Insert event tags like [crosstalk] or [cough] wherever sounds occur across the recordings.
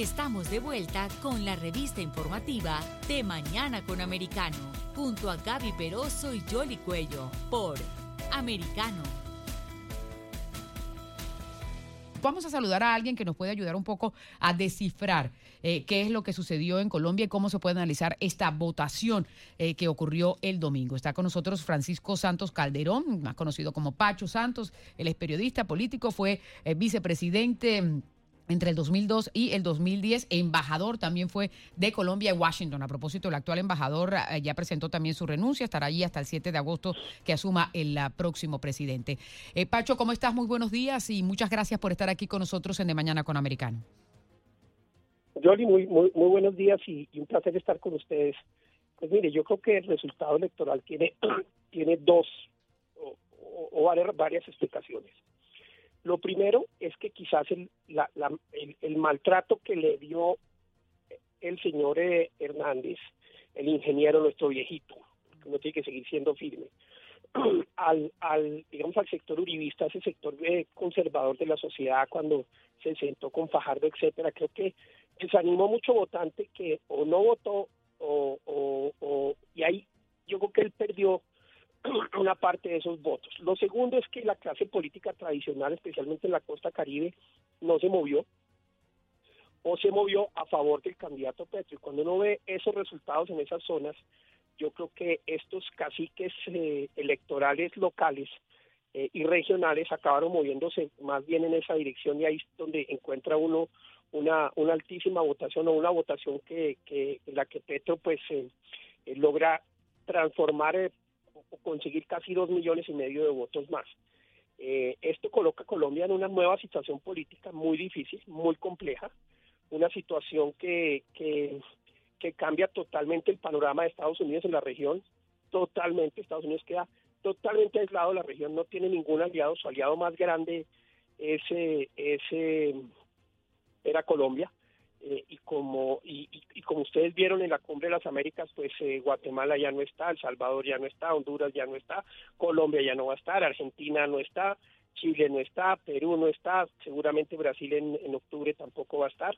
Estamos de vuelta con la revista informativa de Mañana con Americano, junto a Gaby Peroso y Jolly Cuello, por Americano. Vamos a saludar a alguien que nos puede ayudar un poco a descifrar eh, qué es lo que sucedió en Colombia y cómo se puede analizar esta votación eh, que ocurrió el domingo. Está con nosotros Francisco Santos Calderón, más conocido como Pacho Santos. Él es periodista político, fue eh, vicepresidente entre el 2002 y el 2010. Embajador también fue de Colombia en Washington. A propósito, el actual embajador eh, ya presentó también su renuncia, estará allí hasta el 7 de agosto que asuma el próximo presidente. Eh, Pacho, ¿cómo estás? Muy buenos días y muchas gracias por estar aquí con nosotros en De Mañana con Americano. Jolly, muy, muy, muy buenos días y, un placer estar con ustedes. Pues mire, yo creo que el resultado electoral tiene, [clears throat] tiene dos o varias explicaciones. Lo primero es que quizás el, el, maltrato que le dio el señor eh, Hernández, el ingeniero, nuestro viejito, que uno tiene que seguir siendo firme, [clears throat] al, al digamos al sector uribista, ese sector eh, conservador de la sociedad cuando se sentó con Fajardo, etcétera, creo que desanimó mucho votante que o no votó o y ahí yo creo que él perdió una parte de esos votos. Lo segundo es que la clase política tradicional, especialmente en la costa caribe, no se movió o se movió a favor del candidato Petro. Y cuando uno ve esos resultados en esas zonas, yo creo que estos caciques eh, electorales locales eh, y regionales acabaron moviéndose más bien en esa dirección y ahí es donde encuentra uno una, altísima votación o una votación que, en la que Petro pues eh, logra transformar conseguir casi dos millones y medio de votos más. Eh, esto coloca a Colombia en una nueva situación política muy difícil, muy compleja, una situación que, que, cambia totalmente el panorama de Estados Unidos en la región, totalmente, Estados Unidos queda totalmente aislado, la región no tiene ningún aliado, su aliado más grande ese ese era Colombia, eh, y como y, como ustedes vieron en la cumbre de las Américas pues eh, Guatemala ya no está El Salvador ya no está Honduras ya no está Colombia ya no va a estar Argentina no está Chile no está Perú no está seguramente Brasil en, en octubre tampoco va a estar.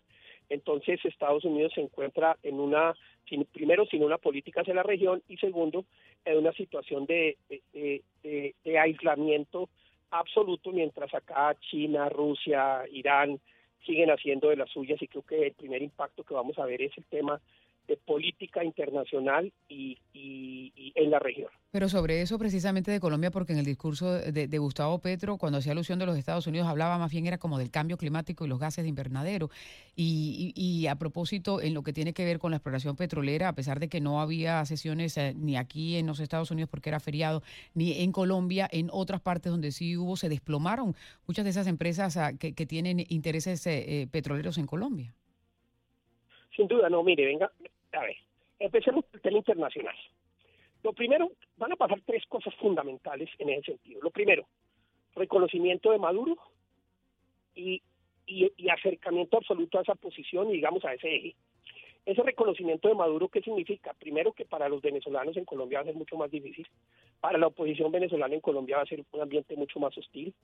Entonces Estados Unidos se encuentra en una sin, primero sin una política hacia la región y segundo en una situación de aislamiento absoluto mientras acá China Rusia Irán siguen haciendo de las suyas y creo que el primer impacto que vamos a ver es el tema de política internacional y, en la región. Pero sobre eso precisamente de Colombia, porque en el discurso de, Gustavo Petro, cuando hacía alusión de los Estados Unidos, hablaba más bien era como del cambio climático y los gases de invernadero. Y, a propósito, en lo que tiene que ver con la exploración petrolera, a pesar de que no había sesiones eh, ni aquí en los Estados Unidos porque era feriado, ni en Colombia, en otras partes donde sí hubo, se desplomaron muchas de esas empresas ah, que, tienen intereses eh, eh, petroleros en Colombia. Sin duda, no, mire, venga, a ver, empecemos por el tema internacional. Lo primero, van a pasar tres cosas fundamentales en ese sentido. Lo primero, reconocimiento de Maduro y, y, acercamiento absoluto a esa posición y digamos a ese eje. Ese reconocimiento de Maduro, ¿qué significa? Primero que para los venezolanos en Colombia va a ser mucho más difícil, para la oposición venezolana en Colombia va a ser un ambiente mucho más hostil.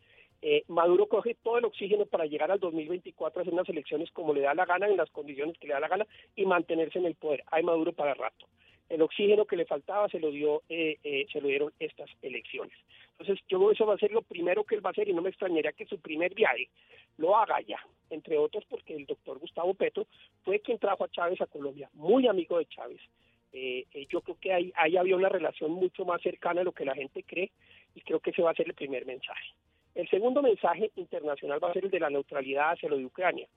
Eh, Maduro coge todo el oxígeno para llegar al 2024 a hacer unas elecciones como le da la gana, en las condiciones que le da la gana y mantenerse en el poder. Hay Maduro para rato. El oxígeno que le faltaba se lo dio, eh, eh, se lo dieron estas elecciones. Entonces, yo creo que eso va a ser lo primero que él va a hacer y no me extrañaría que su primer viaje lo haga ya, entre otros porque el doctor Gustavo Petro fue quien trajo a Chávez a Colombia, muy amigo de Chávez. Eh, yo creo que ahí, ahí había una relación mucho más cercana a lo que la gente cree y creo que ese va a ser el primer mensaje. El segundo mensaje internacional va a ser el de la neutralidad hacia lo de Ucrania.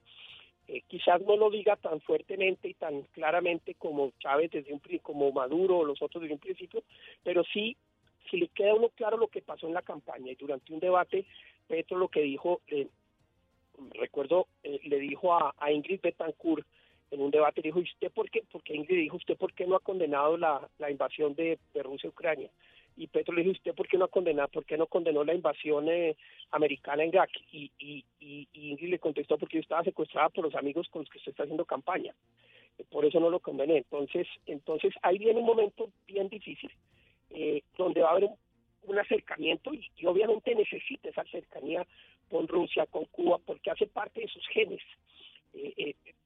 Eh, quizás no lo diga tan fuertemente y tan claramente como Chávez desde un como Maduro o los otros desde un principio, pero sí, si le queda uno claro lo que pasó en la campaña y durante un debate, Petro lo que dijo, eh, recuerdo, eh, le dijo a, Ingrid Betancourt en un debate, dijo, ¿y usted por qué? Porque Ingrid dijo, ¿usted por qué no ha condenado la, la invasión de, de Rusia a Ucrania? Y Petro le dijo, ¿usted por qué no condenó, por qué no condenó la invasión eh, americana en Irak? Y, y, y, Ingrid le contestó, porque yo estaba secuestrada por los amigos con los que usted está haciendo campaña. Eh, por eso no lo condené. Entonces, entonces ahí viene un momento bien difícil, eh, donde va a haber un, acercamiento y, obviamente necesita esa cercanía con Rusia, con Cuba, porque hace parte de sus genes.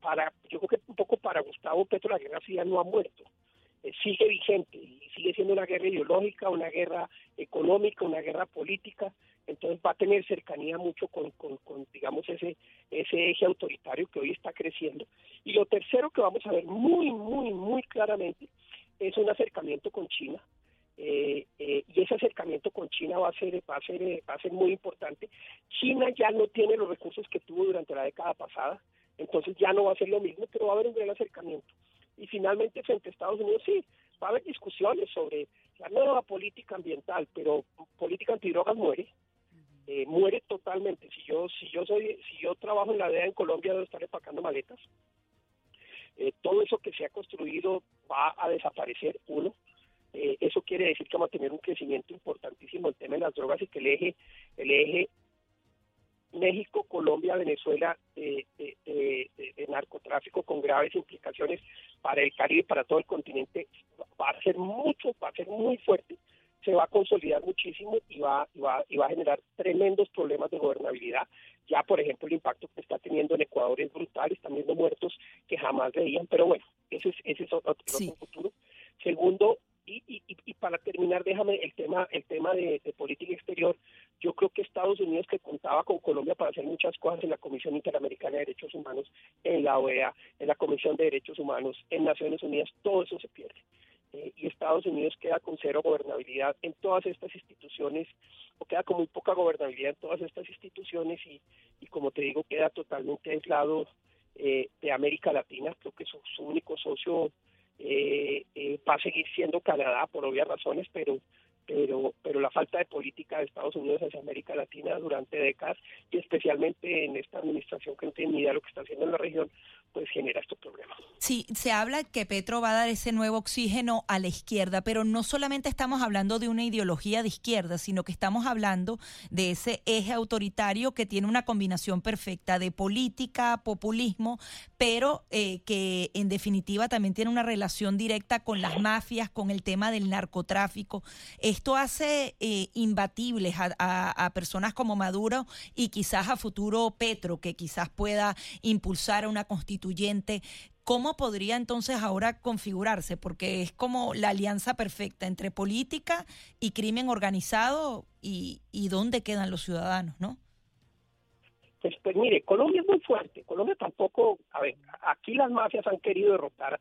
para, yo creo que un poco para Gustavo Petro la guerra fría no ha muerto. Eh, sigue vigente y sigue siendo una guerra ideológica, una guerra económica, una guerra política. Entonces va a tener cercanía mucho con, digamos, ese, ese eje autoritario que hoy está creciendo. Y lo tercero que vamos a ver muy, muy, muy claramente es un acercamiento con China. Eh, eh, y ese acercamiento con China va a ser va a ser va a ser muy importante. China ya no tiene los recursos que tuvo durante la década pasada, entonces ya no va a ser lo mismo, pero va a haber un gran acercamiento. Y finalmente frente a Estados Unidos sí, va a haber discusiones sobre la nueva política ambiental, pero política antidrogas muere, eh, muere totalmente. Si yo si yo soy si yo trabajo en la DEA en Colombia debo estar empacando maletas. todo eso que se ha construido va a desaparecer uno eh, eso quiere decir que vamos a tener un crecimiento importantísimo el tema de las drogas y que el eje, el eje México, Colombia, Venezuela de, narcotráfico con graves implicaciones para el Caribe, para todo el continente, va a ser mucho, va a ser muy fuerte, se va a consolidar muchísimo y va, y va, y va a generar tremendos problemas de gobernabilidad. Ya, por ejemplo, el impacto que está teniendo en Ecuador es brutal, están viendo muertos que jamás veían, pero bueno, ese es, ese es otro futuro. Segundo, y, y, y, para terminar, déjame el tema, el tema de, política exterior. Yo creo que Estados Unidos, que contaba con Colombia para hacer muchas cosas en la Comisión Interamericana de Derechos Humanos, en la OEA, en la Comisión de Derechos Humanos, en Naciones Unidas, todo eso se pierde. Eh, y Estados Unidos queda con cero gobernabilidad en todas estas instituciones, o queda con muy poca gobernabilidad en todas estas instituciones, y, y como te digo, queda totalmente aislado eh, de América Latina. Creo que su, su único socio eh, eh, va a seguir siendo Canadá por obvias razones, pero pero pero la falta de política de Estados Unidos hacia América Latina durante décadas y especialmente en esta administración que no tiene ni idea de lo que está haciendo en la región, pues genera estos problemas. Sí, se habla que Petro va a dar ese nuevo oxígeno a la izquierda, pero no solamente estamos hablando de una ideología de izquierda, sino que estamos hablando de ese eje autoritario que tiene una combinación perfecta de política, populismo, pero eh, que en definitiva también tiene una relación directa con las mafias, con el tema del narcotráfico. Esto hace eh, imbatibles a, a personas como Maduro y quizás a futuro Petro, que quizás pueda impulsar una constitución ¿Cómo podría entonces ahora configurarse? Porque es como la alianza perfecta entre política y crimen organizado y, y dónde quedan los ciudadanos, ¿no? Pues, pues mire, Colombia es muy fuerte. Colombia tampoco, a ver, aquí las mafias han querido derrotar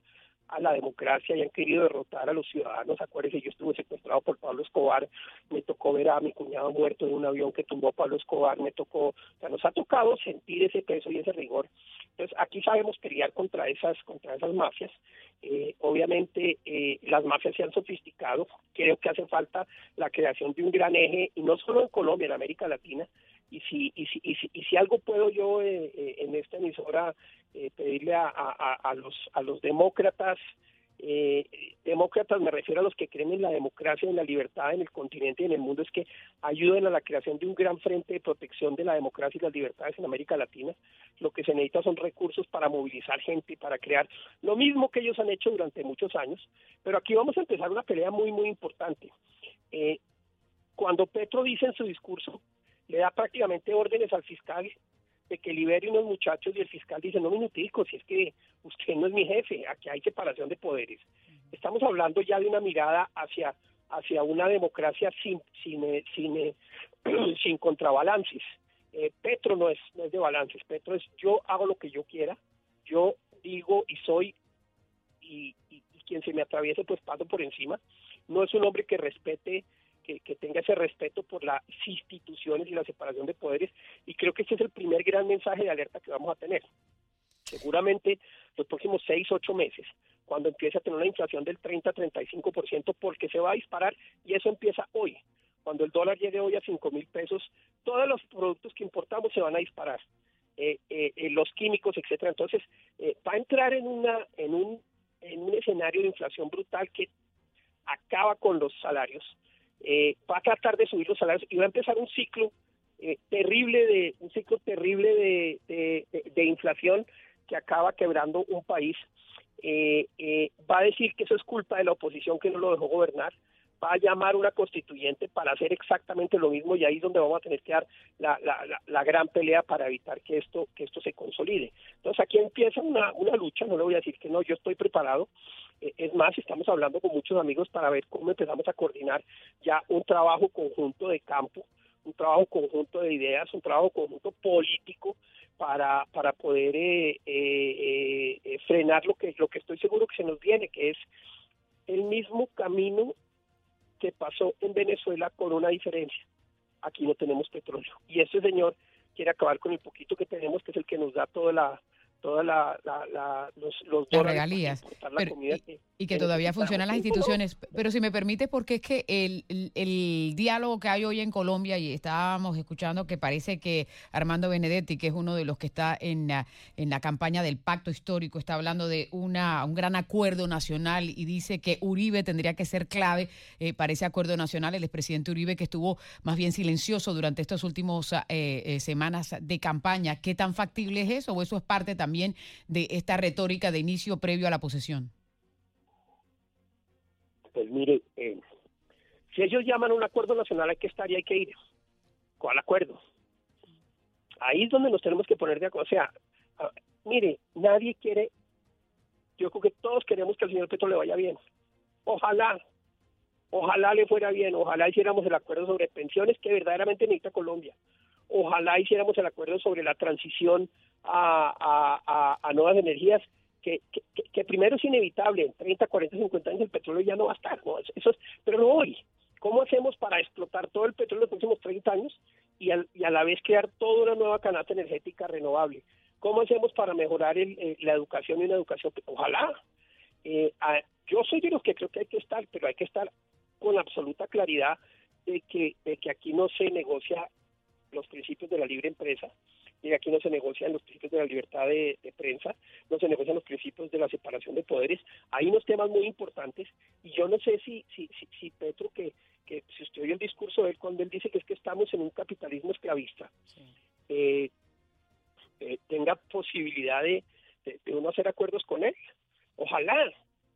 a la democracia y han querido derrotar a los ciudadanos. Acuérdense, yo estuve secuestrado por Pablo Escobar, me tocó ver a mi cuñado muerto en un avión que tumbó Pablo Escobar, me tocó, o sea, nos ha tocado sentir ese peso y ese rigor. Entonces, aquí sabemos pelear contra esas, contra esas mafias. Eh, obviamente, eh, las mafias se han sofisticado. Creo que hace falta la creación de un gran eje, y no solo en Colombia, en América Latina, y si, y si, y si, y si algo puedo yo eh, eh, en esta emisora eh, pedirle a, a, los, a los demócratas, demócratas me refiero a los que creen en la democracia en la libertad en el continente y en el mundo, es que ayuden a la creación de un gran frente de protección de la democracia y las libertades en América Latina. Lo que se necesita son recursos para movilizar gente y para crear lo mismo que ellos han hecho durante muchos años. Pero aquí vamos a empezar una pelea muy, muy importante. cuando Petro dice en su discurso le da prácticamente órdenes al fiscal de que libere unos muchachos y el fiscal dice, no minutico, si es que usted no es mi jefe, aquí hay separación de poderes. Estamos hablando ya de una mirada hacia, hacia una democracia sin, sin, eh, sin, eh, [clears throat] sin contrabalances. Eh, Petro no es, no es de balances, Petro es yo hago lo que yo quiera, yo digo y soy y, quien se me atraviese pues paso por encima. No es un hombre que respete que, tenga ese respeto por las instituciones y la separación de poderes y creo que este es el primer gran mensaje de alerta que vamos a tener. Seguramente los próximos seis, ocho meses, cuando empiece a tener una inflación del 30-35%, porque se va a disparar y eso empieza hoy. Cuando el dólar llegue hoy a 5 mil pesos, todos los productos que importamos se van a disparar. Eh, eh, eh, los químicos, etcétera. Entonces, va a entrar en, una, en, un, en un escenario de inflación brutal que acaba con los salarios, eh, va a tratar de subir los salarios y va a empezar un ciclo eh, terrible de un ciclo terrible de, inflación que acaba quebrando un país. Eh, va a decir que eso es culpa de la oposición que no lo dejó gobernar, va a llamar una constituyente para hacer exactamente lo mismo y ahí es donde vamos a tener que dar la, la, gran pelea para evitar que esto que esto se consolide. Entonces aquí empieza una, una lucha, no le voy a decir que no, yo estoy preparado. Eh, es más, estamos hablando con muchos amigos para ver cómo empezamos a coordinar ya un trabajo conjunto de campo, un trabajo conjunto de ideas, un trabajo conjunto político para, para poder eh, eh, eh, frenar lo que, lo que estoy seguro que se nos viene, que es el mismo camino que pasó en Venezuela con una diferencia. Aquí no tenemos petróleo. Y este señor quiere acabar con el poquito que tenemos, que es el que nos da toda la, todas la, los, los regalías y, que todavía funcionan las instituciones. Pero si me permite, porque es que el, el, diálogo que hay hoy en Colombia, y estábamos escuchando que parece que Armando Benedetti, que es uno de los que está en la, en la campaña del pacto histórico, está hablando de una, un gran acuerdo nacional y dice que Uribe tendría que ser clave eh, para ese acuerdo nacional. El expresidente Uribe, que estuvo más bien silencioso durante estas últimas eh, eh, semanas de campaña. ¿Qué tan factible es eso? ¿O eso es parte también? De esta retórica de inicio previo a la posesión? Pues mire, eh, si ellos llaman un acuerdo nacional hay que estar y hay que ir. ¿Cuál acuerdo? Ahí es donde nos tenemos que poner de acuerdo. O sea, mire, nadie quiere, yo creo que todos queremos que al señor Petro le vaya bien. Ojalá, ojalá le fuera bien, ojalá hiciéramos el acuerdo sobre pensiones que verdaderamente necesita Colombia. Ojalá hiciéramos el acuerdo sobre la transición a, a, nuevas energías, que, que, primero es inevitable, en 30, 40, 50 años el petróleo ya no va a estar, ¿no? Eso es, pero no hoy. ¿Cómo hacemos para explotar todo el petróleo en los próximos 30 años y, y a la vez crear toda una nueva canasta energética renovable? ¿Cómo hacemos para mejorar el, eh, la educación y una educación? Ojalá. Eh, yo soy de los que creo que hay que estar, pero hay que estar con absoluta claridad de que, de que aquí no se negocia los principios de la libre empresa, y aquí no se negocian los principios de la libertad de, prensa, no se negocian los principios de la separación de poderes. Hay unos temas muy importantes y yo no sé si, si, si, Petro, que, que si usted oye el discurso de él cuando él dice que es que estamos en un capitalismo esclavista, eh, eh, tenga posibilidad de, de, uno hacer acuerdos con él. Ojalá.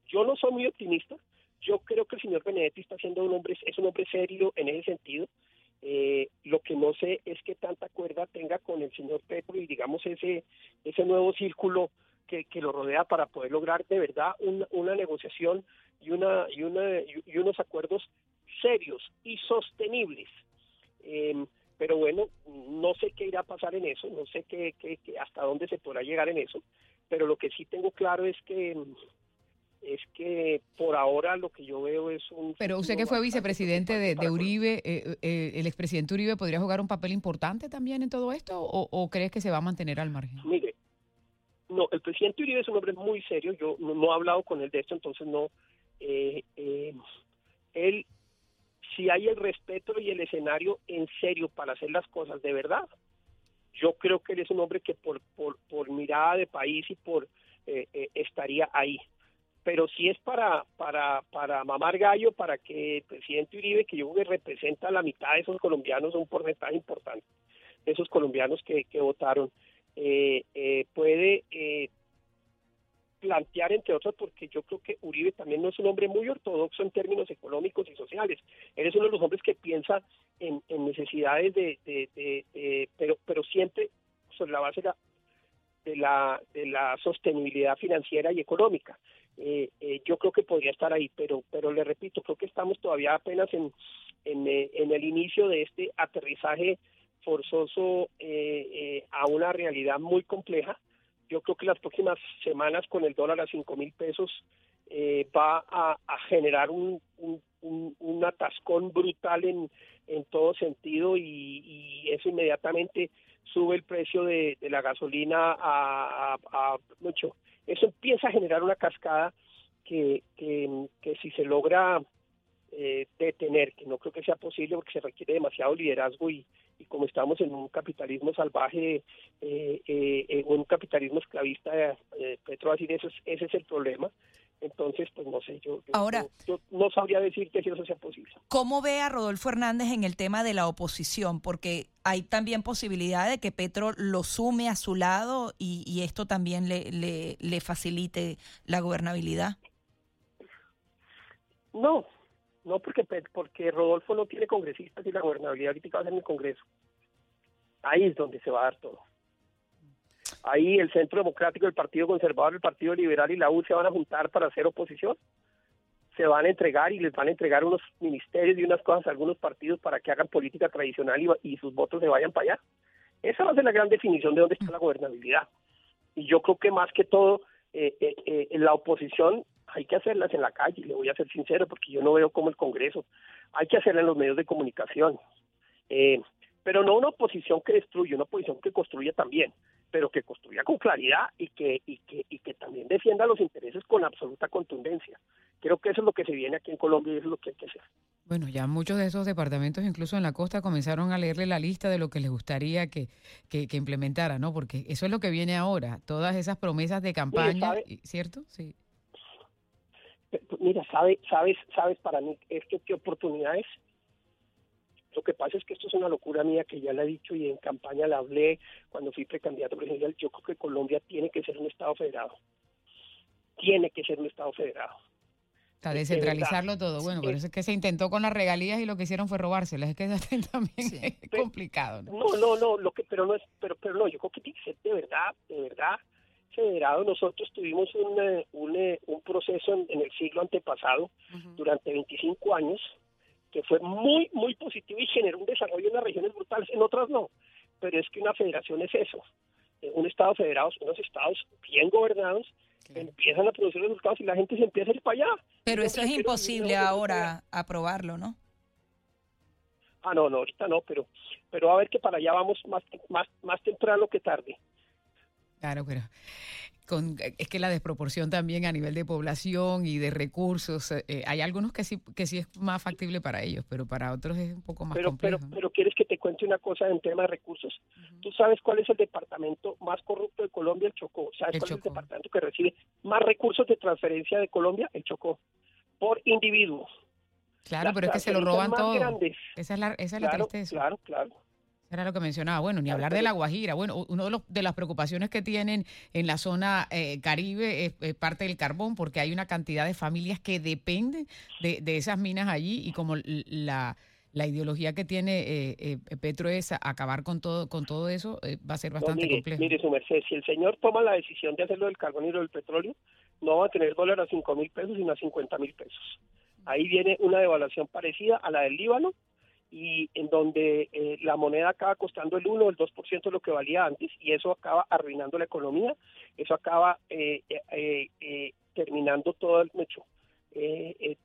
Yo no soy muy optimista. Yo creo que el señor Benedetti está siendo un hombre, es un hombre serio en ese sentido. Eh, lo que no sé es que tanta cuerda tenga con el señor Petro y digamos ese, ese nuevo círculo que, que lo rodea para poder lograr de verdad una negociación y, una, y, una, y unos acuerdos serios y sostenibles. Eh, pero bueno, no sé qué irá a pasar en eso, no sé qué, qué, hasta dónde se podrá llegar en eso, pero lo que sí tengo claro es que es que por ahora lo que yo veo es un... Pero usted que fue vicepresidente de, Uribe, eh, eh, ¿el expresidente Uribe podría jugar un papel importante también en todo esto o, crees que se va a mantener al margen? Mire, no, el presidente Uribe es un hombre muy serio, yo no, he hablado con él de esto, entonces no... Eh, él, si hay el respeto y el escenario en serio para hacer las cosas de verdad, yo creo que él es un hombre que por, por, por mirada de país y por... estaría ahí pero si es para, para, para mamar gallo, para que el presidente Uribe, que yo creo que representa la mitad de esos colombianos, un porcentaje importante de esos colombianos que, que votaron, eh, eh, puede eh, plantear, entre otras, porque yo creo que Uribe también no es un hombre muy ortodoxo en términos económicos y sociales. Él es uno de los hombres que piensa en, necesidades de, pero, pero siempre sobre la base de la, de la sostenibilidad financiera y económica. Eh, eh, yo creo que podría estar ahí, pero, pero le repito, creo que estamos todavía apenas en, en, eh, el inicio de este aterrizaje forzoso a una realidad muy compleja. Yo creo que las próximas semanas con el dólar a cinco mil pesos va a, generar un, un, atascón brutal en, en todo sentido y, eso inmediatamente sube el precio de, la gasolina a mucho eso empieza a generar una cascada que, que, si se logra eh, detener, que no creo que sea posible porque se requiere demasiado liderazgo y, y como estamos en un capitalismo salvaje eh, eh, en un capitalismo esclavista, Petro va a decir eso ese es el problema. Entonces, pues no sé, yo, Ahora, yo, no sabría decirte si eso sea posible. ¿Cómo ve a Rodolfo Hernández en el tema de la oposición? Porque hay también posibilidad de que Petro lo sume a su lado y, y esto también le, le, le facilite la gobernabilidad. No, No, porque, porque Rodolfo no tiene congresistas y la gobernabilidad ahorita va a ser en el Congreso. Ahí es donde se va a dar todo. Ahí el Centro Democrático, el Partido Conservador, el Partido Liberal y la U se van a juntar para hacer oposición. Se van a entregar y les van a entregar unos ministerios y unas cosas a algunos partidos para que hagan política tradicional y, sus votos se vayan para allá. Esa va a ser la gran definición de dónde está la gobernabilidad. Y yo creo que más que todo, eh, eh, eh, la oposición hay que hacerlas en la calle, le voy a ser sincero, porque yo no veo como el Congreso, hay que hacerlas en los medios de comunicación. Eh, pero no una oposición que destruye, una oposición que construye también, pero que construya con claridad y que, y que, y que también defienda los intereses con absoluta contundencia. Creo que eso es lo que se viene aquí en Colombia y eso es lo que hay que hacer. Bueno, ya muchos de esos departamentos, incluso en la costa, comenzaron a leerle la lista de lo que les gustaría que, que, implementara, ¿no? Porque eso es lo que viene ahora, todas esas promesas de campaña, ¿cierto? Sí. Mira, sabes, sabes, sabes para mí esto qué oportunidades lo que pasa es que esto es una locura mía que ya la he dicho y en campaña la hablé cuando fui precandidato presidencial. Yo creo que Colombia tiene que ser un Estado federado. Tiene que ser un Estado federado. Para descentralizarlo todo. Bueno, por eso es que se intentó con las regalías y lo que hicieron fue robárselas. Es que [laughs] también es complicado. ¿no? no, no, lo que, pero no es, pero, pero no, yo creo que tiene que ser de verdad, de verdad federado. Nosotros tuvimos un, eh, un, eh, un proceso en, el siglo antepasado, durante 25 años, que fue muy, muy positivo y generó un desarrollo en las regiones brutales, en otras no. Pero es que una federación es eso. Eh, un Estado federado, unos estados bien gobernados, empiezan a producir resultados y la gente se empieza a ir para allá. Pero eso es imposible ahora aprobarlo, ¿no? Ah, no, no, ahorita no, pero, pero a ver que para allá vamos más, más, más temprano que tarde. Claro, pero es que la desproporción también a nivel de población y de recursos, eh, eh, hay algunos que sí que sí es más factible para ellos, pero para otros es un poco más pero, complejo. Pero, pero quieres que te cuente una cosa en tema de recursos. ¿Tú sabes cuál es el departamento más corrupto de Colombia? El Chocó. ¿Sabes cuál es el departamento que recibe más recursos de transferencia de Colombia? El Chocó. Por individuo. Claro, pero es que se lo roban todo. Esa es la, esa es la tristeza. Claro, claro. Era lo que mencionaba. Bueno, ni hablar de la Guajira. Bueno, una de, de las preocupaciones que tienen en la zona eh, Caribe es, parte del carbón, porque hay una cantidad de familias que dependen de, esas minas allí y como la, la ideología que tiene eh, eh, Petro es acabar con todo con todo eso, va a ser bastante complejo. Mire, su merced, si el señor toma la decisión de hacerlo del carbón y del petróleo, no va a tener dólar a 5 mil pesos, sino a 50 mil pesos. Ahí viene una devaluación parecida a la del Líbano, y en donde eh, la moneda acaba costando el 1 o el 2% de lo que valía antes y eso acaba arruinando la economía, eso acaba eh, eh, terminando todo el hecho.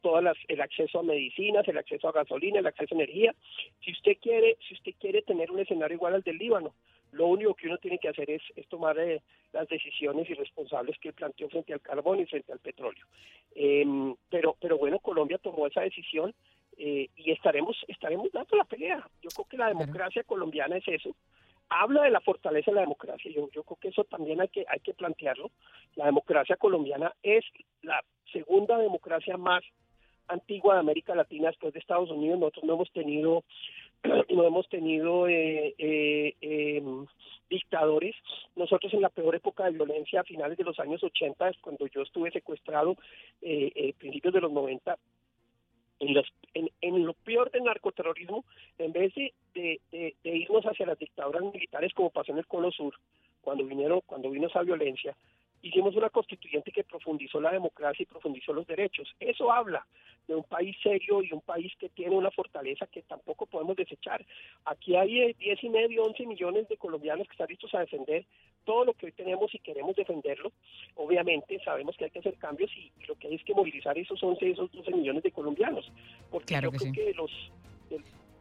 todas las, el acceso a medicinas, el acceso a gasolina, el acceso a energía. Si usted quiere, si usted quiere tener un escenario igual al del Líbano, lo único que uno tiene que hacer es, tomar las decisiones irresponsables que planteó frente al carbón y frente al petróleo. Em, pero, pero bueno, Colombia tomó esa decisión eh, y estaremos estaremos dando la pelea. Yo creo que la democracia colombiana es eso. Habla de la fortaleza de la democracia. Yo, yo creo que eso también hay que hay que plantearlo. La democracia colombiana es la segunda democracia más antigua de América Latina después de Estados Unidos. Nosotros no hemos tenido [clears throat] no hemos tenido eh, eh, em, dictadores. Nosotros en la peor época de violencia a finales de los años 80, cuando yo estuve secuestrado, eh, principios de los 90, en, en, lo peor del narcoterrorismo, en vez de, de, irnos hacia las dictaduras militares como pasó en el Cono Sur, cuando vinieron, cuando vino esa violencia, hicimos una constituyente que profundizó la democracia y profundizó los derechos. Eso habla de un país serio y un país que tiene una fortaleza que tampoco podemos desechar. Aquí hay 10 eh, y medio, 11 millones de colombianos que están listos a defender todo lo que hoy tenemos y queremos defenderlo. Obviamente sabemos que hay que hacer cambios y, lo que hay es que movilizar esos 11, esos 12 millones de colombianos. Porque yo creo que los...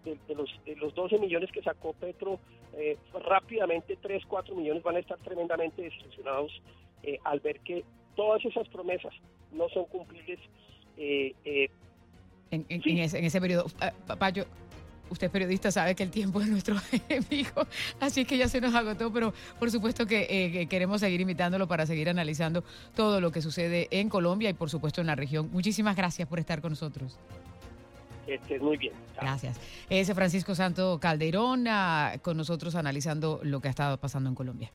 De, los, de los 12 millones que sacó Petro, eh, rápidamente 3, 4 millones van a estar tremendamente desilusionados eh, al ver que todas esas promesas no son cumplibles. Eh, eh, en, ese, en, ese, periodo, ah, Papayo, usted es periodista, sabe que el tiempo es nuestro [laughs] enemigo, así es que ya se nos agotó, pero por supuesto que queremos seguir invitándolo para seguir analizando todo lo que sucede en Colombia y por supuesto en la región. Muchísimas gracias por estar con nosotros. Este, muy bien. Gracias. Ese Francisco Santo Calderón ah, con nosotros analizando lo que ha estado pasando en Colombia.